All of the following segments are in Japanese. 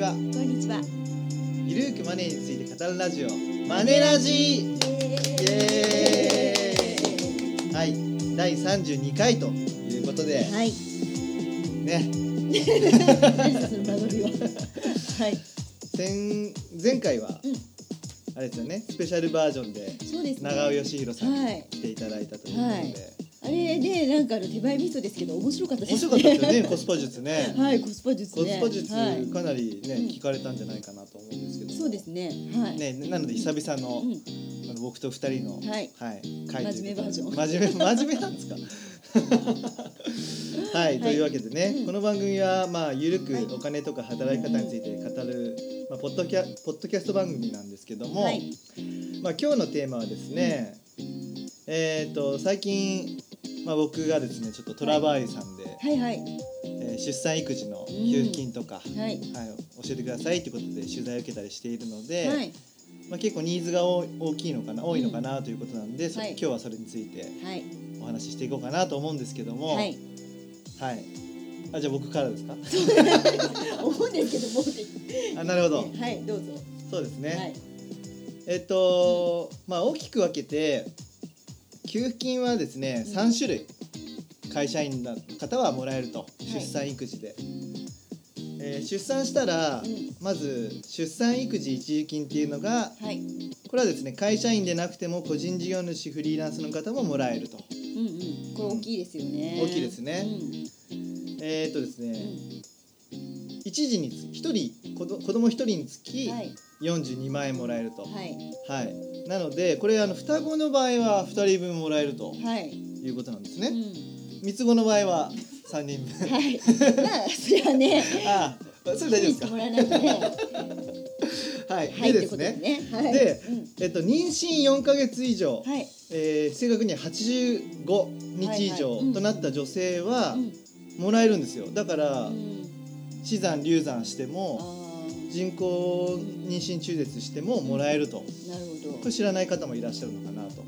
ちはこんにちは。ゆるーくマネーについて語るラジオマネラジイエーイはい第32回ということではい。ね何その間取りは。はい。前前回はうん。あれですよねスペシャルバージョンでそうですね。長尾義弘さんはいに来ていただいたということで、はいあれね、なんかあの手前味噌ですけど、面白かったです面ね。白かったですよねコスパ術ねはい、コスパ術コね。スパ術はい。かなりね、うん聞かれたんじゃないかなと思うんですけどそうですね。はい。ねなので久々の,、うん。あの僕と二人のはいはい、真面目バージョン真面目真面目なんですか？はい、というわけでね、うんこの番組はまあゆるくはいお金とか働き方について語る、まあ、ポッドキャポッドキャスト番組なんですけども、はい。まあ、今日のテーマはですね、えっ、と最近、まあ、僕がですねちょっとトラバーユさんで、はいはい。えー出産育児の給付金とか、はい。はい、教えてくださいってことで取材を受けたりしているので、はい。まあ、結構ニーズが大大きいのかな多いのかなということなんで、そはい今日はそれについてはい。お話ししていこうかなと思うんですけども、はい。はいあじゃあ僕からですか？思うんですけども。あなるほどはい、どうぞ。そうですね、はい。えっと、まあ大きく分けて給付金はですねうん3種類会社員の方はもらえるとい出産育児で、えー出産したら、うんまず出産育児一時金っていうのがはい。これはですね会社員でなくても個人事業主フリーランスの方ももらえるとうんうん。これ大きいですよね。大きいですねうん。えーっとですね、うん一時につ一人子ど子供一人につきはい。42万円もらえると、はい。はい、なのでこれあの双子の場合は2人分もらえるとはい。いうことなんですねうん。三つ子の場合は3人分はい。まあ、それはね。ああそれ大丈夫ですか？もらわないとね。はい、はい、でですねでね。はい。でうんえっと、妊娠4ヶ月以上、はい。えー正確には85日以上となった女性はうんもらえるんですよだからうん死産流産してあもー人工妊娠中絶してももらえると。なるほど。これ知らない方もいらっしゃるのかなと。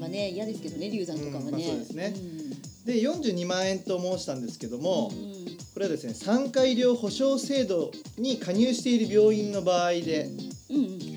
まね嫌ですけどね流産とかはね、うんまあそうですね。うん。で42万円と申したんですけども、うん。これはですね産科医療保障制度に加入している病院の場合で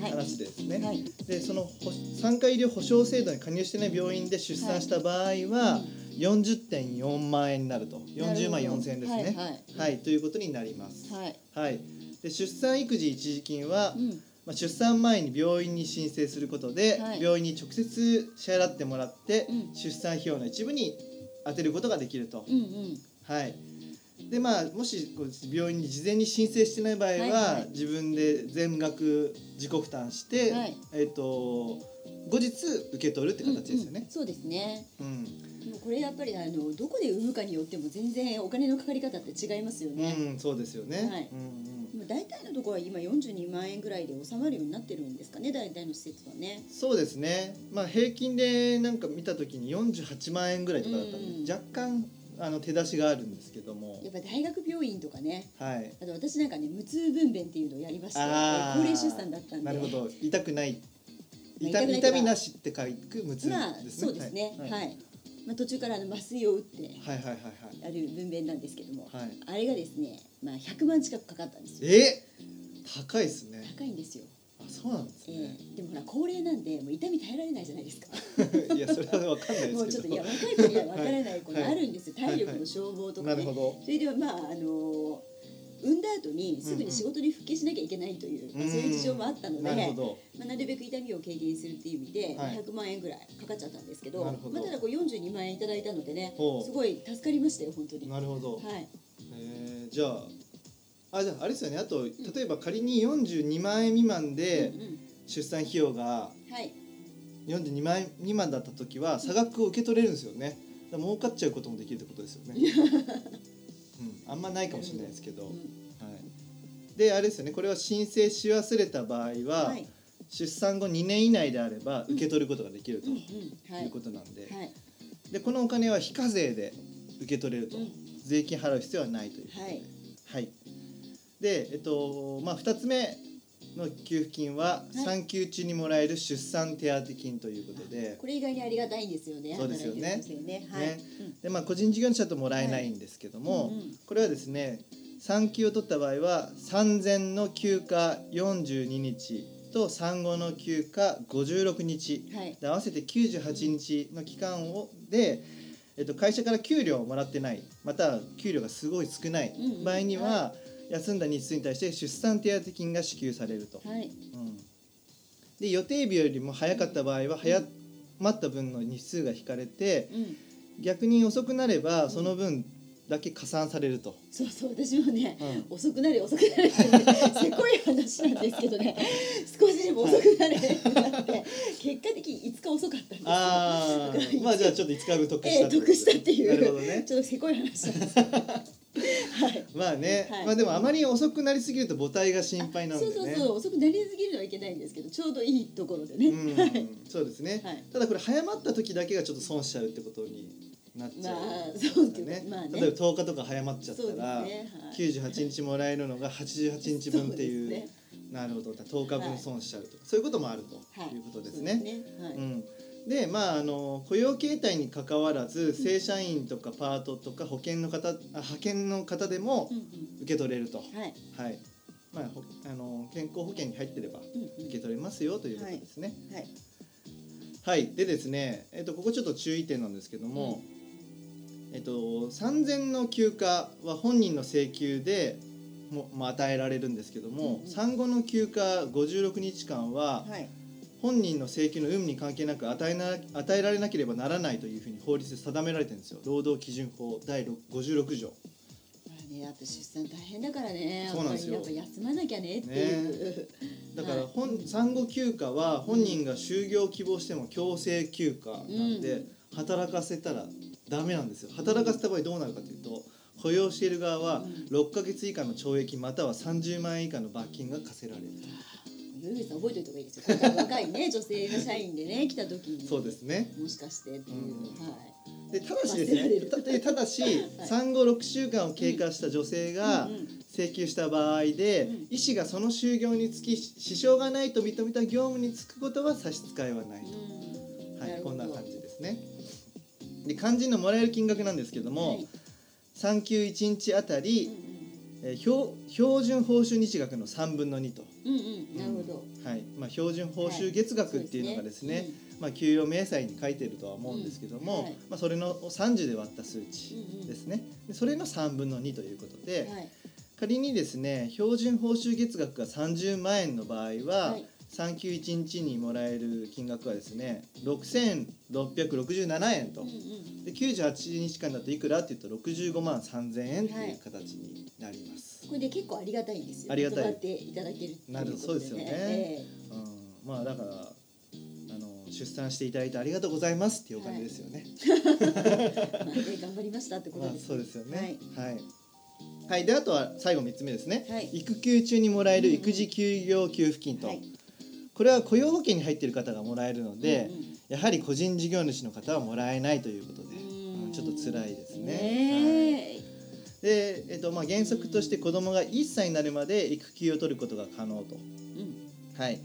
話ですね、はい。でそのほ産科医療保障制度に加入してない病院で出産した場合は、40.4万円になると。40万4千円ですね。はいはい。はい、ということになります。はい。はいで出産育児一時金は、うん。まあ、出産前に病院に申請することで、はい。病院に直接支払ってもらって、うん。出産費用の一部に充てることができると、うんうん。はい。でまあもしこう病院に事前に申請してない場合は、はいはい。自分で全額自己負担して、はい。えっ、と後日受け取るって形ですようんうん。ね。そうですね。うん、でもこれやっぱりあのどこで産むかによっても全然お金のかかり方って違いますよね、うん、そうですよね。はい。うんうん。でも大体のところは今42万円ぐらいで収まるようになってるんですかね大体の施設はね。そうですね。まあ平均でなんか見た時に48万円ぐらいとかだったんで、うん若干あの手出しがあるんですけども。や、っぱ大学病院とかね。はい。あと私なんかね無痛分娩っていうのをやりましてあー。高齢出産だったんで。なるほど。痛くない。まあ痛痛みなしって書く無痛ですね。まあそうですね。はい、はいまあ、途中からあの麻酔を打ってはいはいはいやる分娩なんですけども、はい。はい。あれがですね、まあ、100万近くかかったんですよえ？高いですね。高いんですよ、あそうなんですえね。えでもほら高齢なんでもう痛み耐えられないじゃないですか いやそれはわかんないですけど。もうちょっといや若い子には分からないはいあるんですよ、体力の消耗とかね、なるほど。それではまああの産んだ後にすぐに仕事に復帰しなきゃいけないという、まあ、そういう事情もあったので、な。まあ、なるべく痛みを軽減するっていう意味で、はい。100万円ぐらいかかっちゃったんですけどなるほど。まあ、ただこう42万円いただいたのでねすごい助かりましたよ本当に。なるほど。はい、えーじゃあ。あじゃああれですよね。あと例えば仮に42万円未満でうんうん。出産費用がはい。42万円未満だった時は差額を受け取れるんですよね。儲かっちゃうこともできるってことですよね、うん、あんまないかもしれないですけど、うんはい、であれですよねこれは申請し忘れた場合は、はい。出産後2年以内であれば受け取ることができるとうんいうんはい。うことなんで,、はい。でこのお金は非課税で受け取れると、うん。税金払う必要はないということで、はい。はい、でえっとまあ2つ目の給付金ははい。産休中にもらえる出産手当金ということで、これ以外にありがたいんですよねそうですよね。ね。はい。ね。でまあ、個人事業主だともらえないんですけども、うんうん。これはですね産休を取った場合は産前の休暇42日と産後の休暇56日はい。で合わせて98日の期間をで、えっと、会社から給料をもらってない。または給料がすごい少ない。うんうん。場合には、は休んだ日数に対して出産手当金が支給されると。はい。うん、で予定日よりも早かった場合は早まった分の日数が引かれてうん。逆に遅くなればその分だけ加算されると。そうそう私もね、うん。遅くなれ遅くなれって、ね、せこい話なんですけどね 少しでも遅くなれってなって結果的に5日遅かったんですよ。あまあじゃあちょっと5日分得しええたってこと。得したっていうなるほどね。ちょっとせこい話なんですよ。はい。まあね、はい。まあでもあまり遅くなりすぎると母体が心配なんでね。そうそうそう。遅くなりすぎるのはいけないんですけどちょうどいいところでね、うん。はい。そうですね、はい。ただこれ早まった時だけがちょっと損しちゃうってことになっちゃう、まあそうね。かまあね。例えば10日とか早まっちゃったそうですね。ら、はい。98日もらえるのが88日分っていうなるほど。10日分損しちゃうとか、そういうこともあるとはい。い。うことですね。はい。うん、でまああの雇用形態にかかわらず正社員とかパートとか保険の方あ派遣の方でもうんうん。受け取れると、はい。はい。まあ、ほあの健康保険に入ってればうんうん。受け取れますよということですね。はい。はい、でですね、えっと、ここちょっと注意点なんですけども、えっと、産前の休暇は本人の請求でも、まあ、与えられるんですけども、うんうん。産後の休暇56日間ははい。本人の請求の有無に関係なく与えな与えられなければならないというふうに法律で定められてるんですよ。労働基準法第6 56条。まあね、あと出産大変だからね。そうなんですよ。休まなきゃねっていう、だからはい。本、産後休暇は本人が就業を希望しても強制休暇なんで、うん。働かせたらダメなんですよ。働かせた場合どうなるかというと雇用している側はうん。6ヶ月以下の懲役または30万円以下の罰金が課せられる。ゆうさん覚えておいた方がいいですよ若いね 女性が社員でね来た時に。そうですね。もしかしてっていう、うん。はいでただしですねただし、産後6週間を経過した女性が請求した場合で、うん医師がその就業につき支障がないと認めた業務に就くことは差し支えはないと。うん。はい、こんな感じですね。で肝心のもらえる金額なんですけども、はい。産休1日あたうんり、えー標標準報酬日額の3分の2と、うんうん。うんなるほど、はい。まあ、標準報酬月額っていうのがですね,、はい。まあ、給与明細に書いてるとは思うんですけども、うん。はい。まあ、それの30で割った数値うんうん。ですね、でそれの3分の2ということで、はい。仮にですね標準報酬月額が30万円の場合は、はい産休1日にもらえる金額はですね6667円と。うんうんで98日間だといくらって言うと65万3000円っていう形になります、これで結構ありがたいんですよありがたい。っていただけるっていうそうですよね。えうん、まあだからあの出産していただいてありがとうございますっていうお金ですよね、え まあね頑張りましたってことまあです、そうですよね。はい。はい、はい、であとは最後3つ目ですね、はい。育休中にもらえる育児休業給付金と、はいこれは雇用保険に入っている方がもらえるので、うんうん。やはり個人事業主の方はもらえないということで、うん。うんちょっと辛いですね。はい。ねで、えっとまあ、原則として子供が1歳になるまで育休を取ることが可能と。えうん。はい、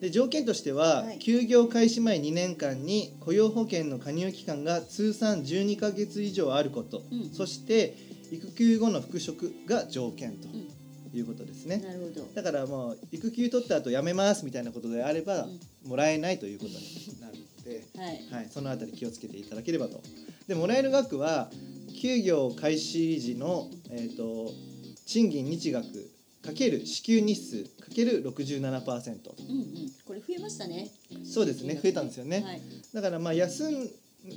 で条件としては、はい。休業開始前2年間に雇用保険の加入期間が通算12ヶ月以上あること、うん。そして育休後の復職が条件と。うんいうことですね。なるほど。だからもう育休取った後辞めますみたいなことであれば、もらえないということになるので、はい。はい、そのあたり気をつけていただければと。でもらえる額は休業開始時の、えー、と賃金日額かける支給日数かける67%うんうん。これ増えましたね。そうですね増えたんですよね。はい。だからまあ休む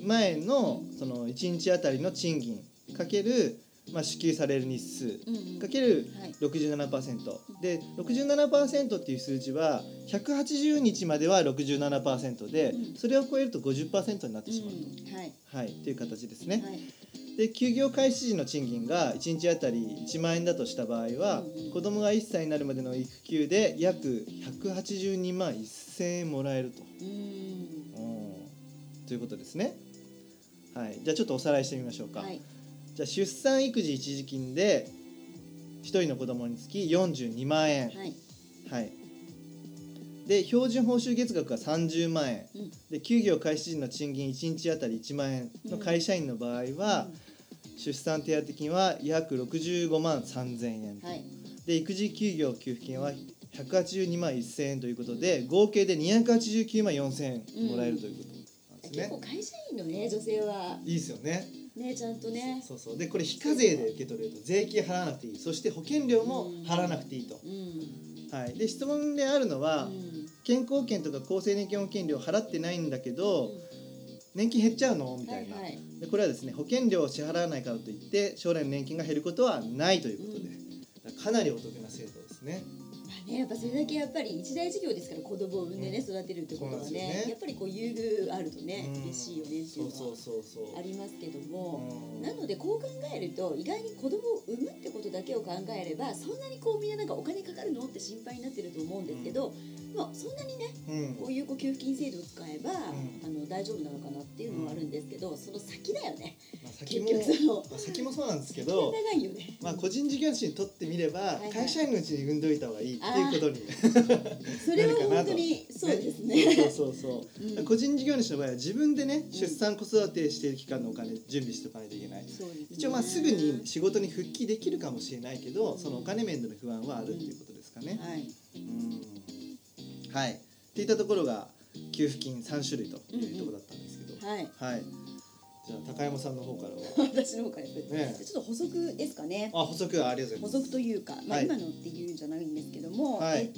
前のその1日あたりの賃金かける、まあ、支給される日数かけるはい。67%で67%っていう数字は180日までは67%でうん。それを超えると50%になってしまうと、はい、とい。う形ですね。はい。で休業開始時の賃金が1日あたり1万円だとした場合は、子供が1歳になるまでの育休で約182万1000円もらえると。ということですね。はい、じゃあちょっとおさらいしてみましょうか。はいじゃあ出産育児一時金で1人の子供につき42万円。はい。はい。で標準報酬月額が30万円。うん。で休業開始時の賃金1日あたり1万円の会社員の場合は、出産手当金は約65万3000円、はい。で育児休業給付金は182万1000円ということで合計で289万4000円もらえるということなんですね。結構、会社員のね女性は。いいですよねねちゃんとね。そうそう。でこれ非課税で受け取れると税金払わなくていい。そして保険料も払わなくていいと、うん。はい、で質問であるのは、うん。健康保険とか厚生年金保険料払ってないんだけど、年金減っちゃうの？みたいな、はいはい。でこれはですね保険料を支払わないからといって将来の年金が減ることはないということで、かなりお得な制度ですね。まあねやっぱそれだけやっぱり一大事業ですから子供を産んでね、育てるってことはねねやっぱりこう優遇あるとね、うん嬉しいよねっていうのはありますけども、うんなのでこう考えると意外に子供を産むってことだけを考えればそんなにこうみんななんかお金かかるのって心配になってると思うんですけど、まあそんなにねうん。こういうこう給付金制度を使えば、ん。あの大丈夫なのかなっていうのはあるんですけど、その先だよね。まあ、先結も局その。まあ先もそうなんですけど、長いよね。まあ、個人事業主にとってみれば、会社員のうちに産んでおいた方がいいっていうことに それは本当にそうですね。そうそうそう。うん。個人事業主の場合は自分でねん。出産子育てしている期間のお金準備しておかないといけない、一応まあすぐに仕事に復帰できるかもしれないけどそのお金面での不安はあるっていうことですかね。はい。うんはい。っていったところが給付金3種類というところだったんですけど、はい。はい。じゃあ高山さんの方からは。私の方からねちょっと補足ですかね。あ補足ありがとうご補ざいます。足というか、まあ、はい。今のっていうんじゃないんですけども、はい。えっ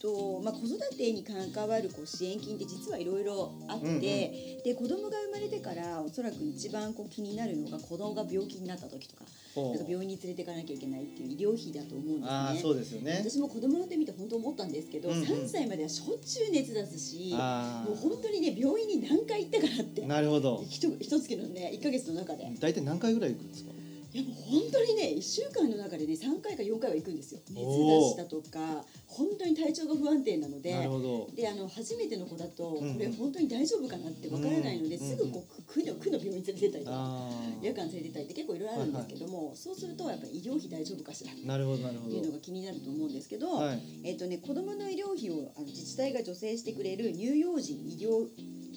とまあ、子育てに関わるこう支援金って実はいろいろあって、うんうんで子供が生まれてからおそらく一番こう気になるのが子供が病気になった時とかなんか病院に連れていかなきゃいけないっていう医療費だと思うんですね。ああそうですよね。私も子供産んでみて本当思ったんですけど、うんうん3歳まではしょっちゅう熱出すしあもう本当にね病院に何回行ったかなってあなるほど。ひと一月のね1ヶ月の中で大体何回ぐらい行くんですか？いやもう本当にね1週間の中でね3回か4回は行くんですよ。熱出したとか本当に体調が不安定なので。であの初めての子だとこれ本当に大丈夫かなってわからないので、うんすぐこう区の区の病院連れてったりとかあ夜間連れてったりって結構いろいろあるんですけども、そうするとやっぱり医療費大丈夫かしらっあなるほどなるほていうのど。が気になると思うんですけど、はい。えっとね、子どもの医療費をあの自治体が助成してくれる乳幼児医療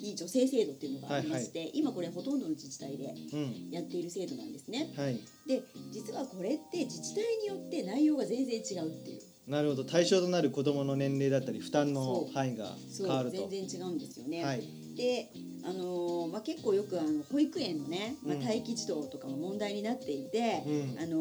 費助成制度っていうのがありまして、今これほとんどの自治体でうん。やっている制度なんですね。はい。で実はこれって自治体によって内容が全然違うっていうなるほど対象となる子どもの年齢だったり負担の範囲が変わると。全然違うんですよね。はい。であのーまあ、結構よくあの保育園のね、まあ、うん。待機児童とかも問題になっていて、うん。あの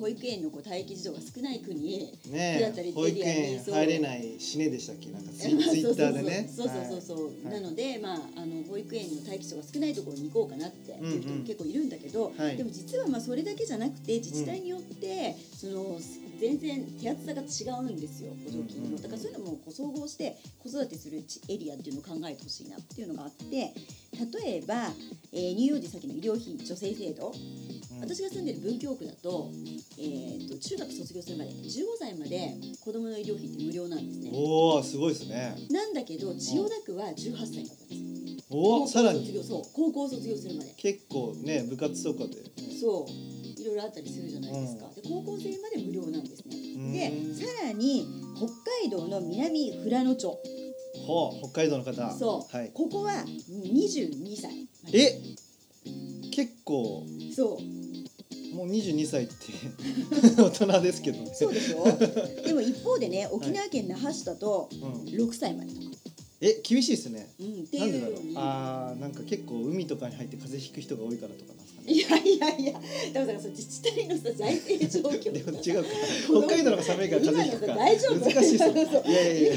保育園のこう待機児童が少ない国ねだったりえ保育エリ入れない死ねでしたっけ？なんかツイッターでね。そうそうそうそう。はい。なのでまああの保育園の待機児童が少ないところに行こうかなっていう人うんうん。も結構いるんだけど、はい。でも実はまあそれだけじゃなくて自治体によってその全然手厚さが違うんですよ補助金の、だからそういうのもこう総合して子育てする地エリアっていうのを考えてほしいなっていうのがあって例えば、えー乳幼児先の医療費助成制度、うん。私が住んでる文京区だと,、えー、と中学卒業するまで15歳まで子どもの医療費って無料なんですね。おおすごいですね。なんだけど千代田区は18歳だったんです。おおさらに。高校卒業そう高校卒業するまで。結構ね部活とかで、ね。そう。いろいろあったりするじゃないですか、で高校生まで無料なんですねんでさらに北海道の南富良野町ほう北海道の方。そう、はい。ここは22歳え？結構そうもう22歳って 大人ですけどね。そうでしょ？でも一方でね沖縄県那覇市だとうん。6歳までとか、え厳しいですね。うん、ってなんでだろういう。ああなんか結構海とかに入って風邪ひく人が多いからとかなんですかね。いやいやいや、でもさ、自治体のさ、財政状況でも違うか。北海道の方が寒いから風邪ひくか。大丈夫難しいそう。そうそういやいやいや。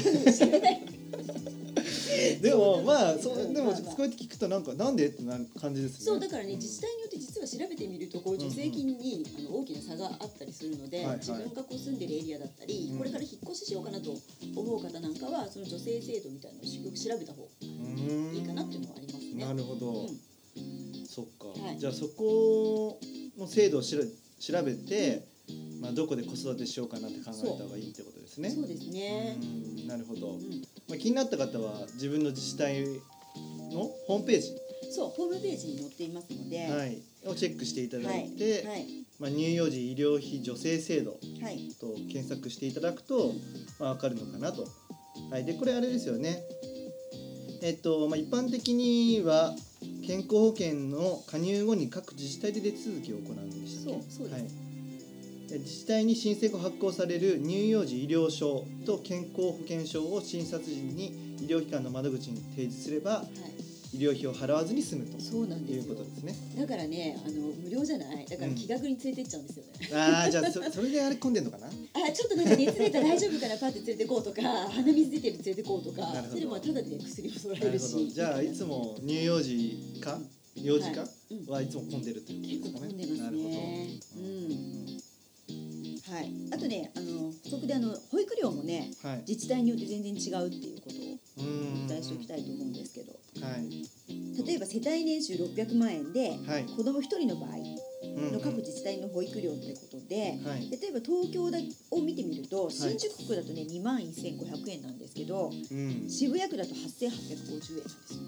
でもまあそううんでもこうやって聞くとなんかなんでってなる感じですね。そうだからね自治体によって実は調べてみるとこう助成金にあの大きな差があったりするので、自分がこう住んでるエリアだったり、うんこれから引っ越ししようかなと思う方なんかはその助成制度みたいなのをよく調べた方がいいかなっていうのはありますね。なるほど。うんそっか、はい。じゃあそこの制度をしら調べて、まあどこで子育てしようかなって考えた方がいいってことですね。そうですね。うんなるほど。うん。まあ気になった方は自分の自治体のホームページ、そうホームページに載っていますので、はい、をチェックしていただはいいて、はい。まあ乳幼児医療費助成制度はい。と検索していただくと、まあわかるのかなと。はい、でこれあれですよね。えっとまあ、一般的には健康保険の加入後に各自治体で手続きを行うんでしたっけ？はい。で自治体に申請後発行される乳幼児医療証と健康保険証を診察時に医療機関の窓口に提示すればはい医療費を払わずに済むとそうなんですよ。いうことですね。だからねあの無料じゃない？だからうん。気楽に連れてっちゃうんですよね、ああじゃあそそれであれ込んでんのかな？あちょっとなんか熱出たら大丈夫からパッて連れてこうとか 鼻水出てる連れてこうとかそれでもタダで薬もそらえるし。ど。じゃあいつも乳幼児か幼児科？はい。つも混んでるという結構ことですかね。混んでますなるほど。ねううん。んはい。あとねあの補足であの保育料もねはい。自治体によって全然違うっていうことをお伝えしておきたいと思うんですけど。はい例えば世帯年収600万円ではい。子供1人の場合うんの各自治体の保育料ってことではい。例えば東京だを見てみるとい新宿区だとね2万1500円なんですけどうん。渋谷区だと8850円なんですよ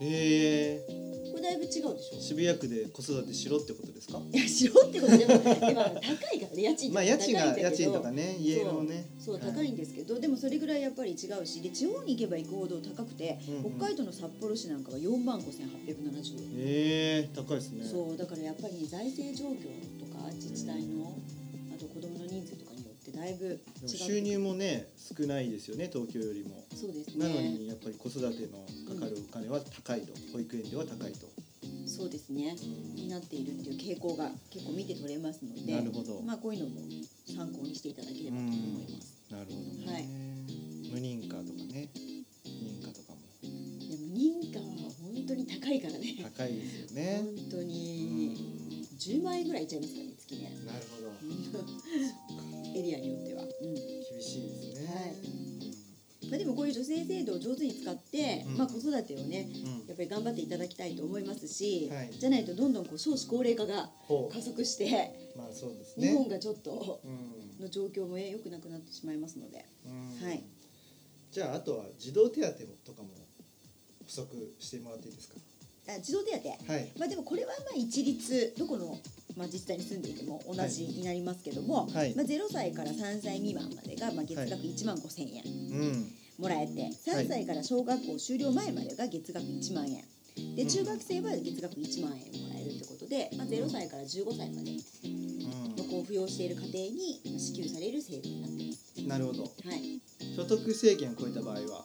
えこれだいぶ違うでしょー、渋谷区で子育てしろってことですか？いやしろってことでもでも高いからね家賃まあ家賃が家賃とかね家のね。そうはい高いんですけど、でもそれぐらいやっぱり違うしで地方に行けば行くほど高くて、うんうん北海道の札幌市なんかは4万5870円、えー、高いですね。そうだからやっぱり、ね、財政状況とか自治体の、あと子どもの人数とかによってだいぶ収入もね少ないですよね東京よりも。そうですなのねにやっぱり子育てのかかるお金は高いと、保育園では高いと。そうですねになっているっていう傾向が結構見て取れますのでなるほど。まあこういうのも参考にしていただければと思います。なるほどね。はい無認可とかね。認可とかもでも認可は本当に高いからね高いですよね。本当うにん10万円ぐらいいっちゃいますからね月ねなるほど。エリアによっては、うん厳しいですね。はいまあ、でもこういう女性制度を上手に使って、うんまあ、子育てをねうん。やっぱり頑張っていただきたいと思いますし、はいじゃないとどんどんこう少子高齢化がほ加速してう。まあそうです日ね。本がちょっとうん。の状況も良くなくなってしまいますので、うんはい。じゃああとは児童手当とかも補足してもらっていいですか？あ児童手当？はい。まあ、でもこれはまあ一律どこの、まあ、自治体に住んでいても同じになりますけども、はいまあ、0歳から3歳未満までがまあ月額1万5千円うん。もらえて3歳から小学校終了前までが月額1万円でうん中学生は月額1万円もらえるってことで、まあ、0歳から15歳までうんのこう扶養している家庭にまあ支給される制度になってます。なるほど。はい、所得制限を超えた場合は？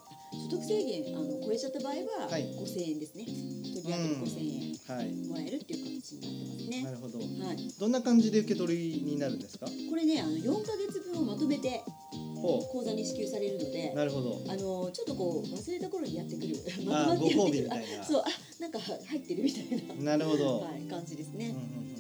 所得制限あの超えちゃった場合ははい5000円ですね、1人当たり5000円はい。もらえるっていう形になってますね。なるほど。はいどんな感じで受け取りになるんですか？これねあの4ヶ月分をまとめてほ口座に支給されるのでう。なるほど。あのちょっとこう忘れた頃にやってくるまとまってやってくる美みたいなあそうあなんか入ってるみたいななるほど。はい感じですね、うんうんうんうん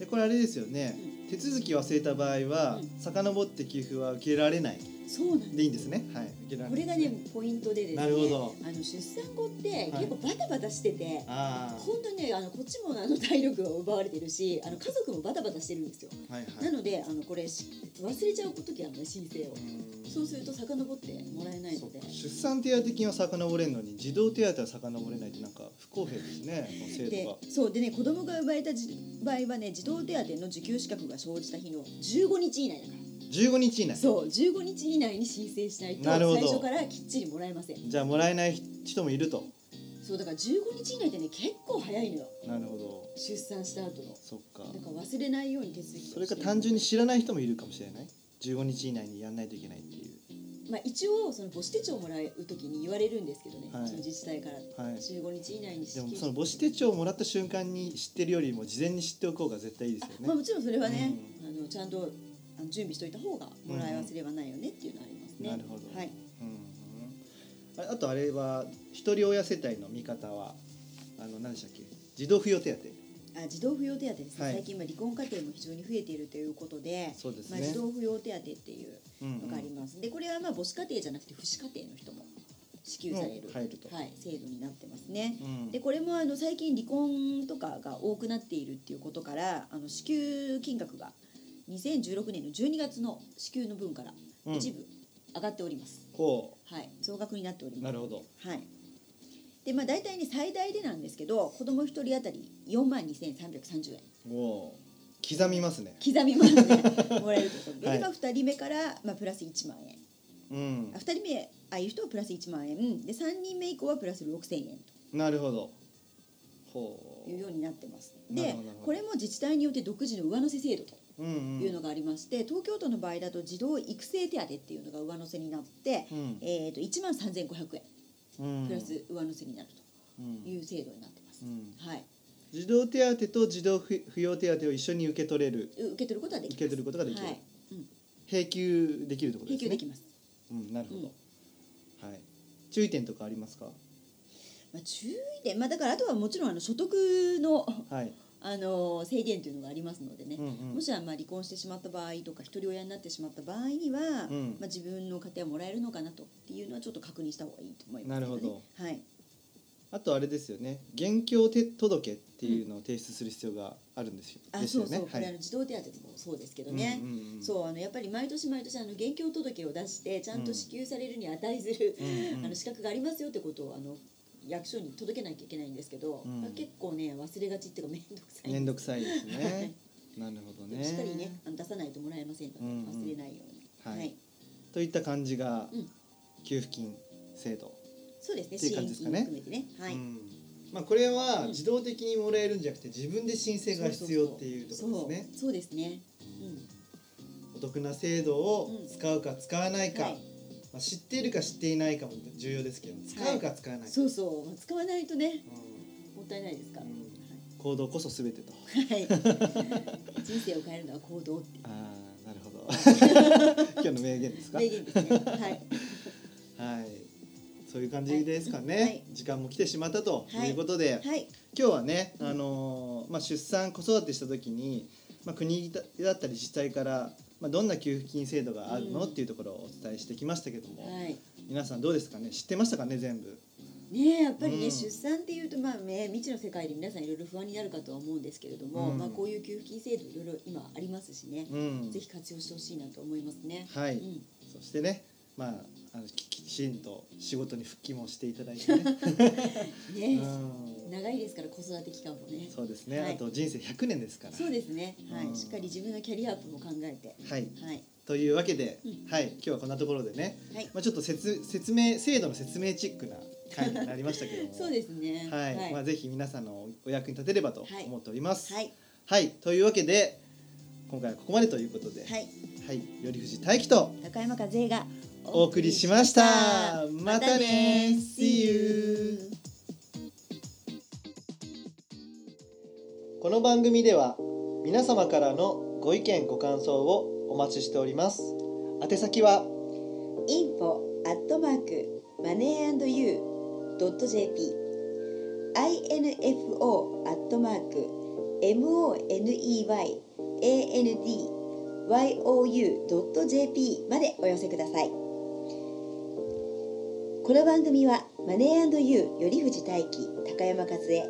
でこれあれですよね。手続き忘れた場合は、うん遡って給付は受けられないうん、そうなんでいいんですね。はい。受けられないこれがねポイントでですねなるほど。あの出産後ってはい。結構バタバタしてて、あ本当にねあのこっちもあの体力が奪われてるしあの家族もバタバタしてるんですよ、あ。はいはい。なのであのこれし忘れちゃう時あるのね申請を、うん。そうすると遡ってもらえないので。出産手当金は遡れるのに児童手当は遡れないってなんか不公平ですね。制で度が。そうでね子供が生まれたじ場合はね児童手当の受給資格が生じた日の15日以内だから15日以内。そう15日以内に申請しないと最初からきっちりもらえません。じゃあもらえない人もいると。そうだから15日以内ってね結構早いのよ。なるほど。出産した後の。そっか。だから忘れないように手続きをしてそれか単純に知らない人もいるかもしれない？15日以内にやんないといけないっていう。まあ一応その母子手帳をもらう時に言われるんですけどね、はい。その自治体から。はい。15日以内にでもその母子手帳をもらった瞬間に知ってるよりも事前に知っておこうが絶対いいですよね。まあ、もちろんそれはね、あのちゃんとあの準備しといた方がもらい忘れはないよねっていうのはありますね。なるほど。はい。うんああとあれは一人親世帯の見方はあの何でしたっけ？児童扶養手当。あ児童扶養手当ですね、はい。最近まあ離婚家庭も非常に増えているということで、まあ、そうですね。児童扶養手当っていううんうんのがあります。でこれはまあ母子家庭じゃなくて父子家庭の人も支給される、はい、制度になってますね。うん。でこれもあの最近離婚とかが多くなっているっていうことからあの支給金額が2016年の12月の支給の分からうん。一部上がっております。ほはい、増額になっております。うなるほど。はい。でまあ大体ね最大でなんですけど子供一人当たり4万2330円。おー刻みますね。刻みますね。もらえるとで、はい。でまあ2人目から、まあ、プラス1万円。うん。あ2人目ああいう人はプラス1万円。で3人目以降はプラス6000円なるほど。ほというようになってます。でこれも自治体によって独自の上乗せ制度というのがありまして、東京都の場合だと児童育成手当っていうのが上乗せになって、うん。えー、と1万3500円うん。プラス上乗せになるうん。という制度になってます、うん。はい。児童手当と児童扶扶養手当を一緒に受け取れる。受け取ることはでき受け取ることができる。はい、うん、並級できるってことですね。提供できます、うんなるほど、はい。注意点とかありますか？まあ、注意点、まあ、だからあとはもちろんあの所得のはいあの制限というのがありますのでね、うんうん。もしはまあ離婚してしまった場合とか一人親になってしまった場合には、うん。まあ、自分の家庭はもらえるのかなとっていうのはちょっと確認した方がいいと思いますけなるほど。はい、あとあれですよね。現況手届っていうのを提出する必要があるんですよ、あですよね。そうそう、これあはいの児童手当でもそうですけどね、うんうんうんそうあのやっぱり毎年毎年あの現況届を出してちゃんと支給されるに値する、うんうん。あの資格がありますよってことをあの役所に届けなきゃいけないんですけど、うん。結構ね忘れがちっていうか面倒くさい面倒くさいですね。なるほどね。しっかりねあの出さないともらえませんので、うんうん。忘れないように。はい。といった感じがうん。給付金制度、そうですねっていう支援金感じですかね。含めてね。はい、うん。まあ、これはうん自動的にもらえるんじゃなくて自分で申請が必要っていうところですね。そうですね、お得な制度を使うか使わないか、はいまあ、知っているか知っていないかも重要ですけど使うか使わないか、そうそう。使わないとねうもったいないですから、ん。行動こそ全てと。はい、はい、人生を変えるのは行動ってああなるほど。今日の名言ですか？名言ですね。はい。はい。そういう感じですかね、はい。時間も来てしまったとはい。いうことで、はい。今日はね、うんあのーまあ、出産子育てした時に、まあ、国だだったり自治体から、まあ、どんな給付金制度があるの、うん。っていうところをお伝えしてきましたけども、はい。皆さんどうですかね？知ってましたかね？全部。ねえやっぱりね、うん。出産っていうとまあね未知の世界で皆さんいろいろ不安になるかとは思うんですけれども、うん。まあこういう給付金制度いろいろ今ありますしね、うん。ぜひ活用してほしいなと思いますね。はい、うん。そしてねまああのききちんと仕事に復帰もしていただいてね、ねうん、長いですから子育て期間もね。そうですね、はいあと人生100年ですからそうですね。はうんい、しっかり自分のキャリアアップも考えて。はいはい。というわけで、うんはい今日はこんなところでね、はい。まあ、ちょっと説説明制度の説明チックな回になりましたけども そうですね。はい、はい。まあぜひ皆さんのお役に立てればとはい思っております。はい。はい、というわけで今回はここまでということで、はい。はい、頼藤大樹と高山和恵がお送りしました。またね。See you この番組では皆様からのご意見ご感想をお待ちしております。宛先は info アットマークマネー &you ドット jp info アットマーク money and you ドット jp までお寄せくださいこの番組はマネーユー頼藤大輝高山和恵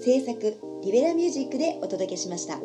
制作リベラミュージックでお届けしました。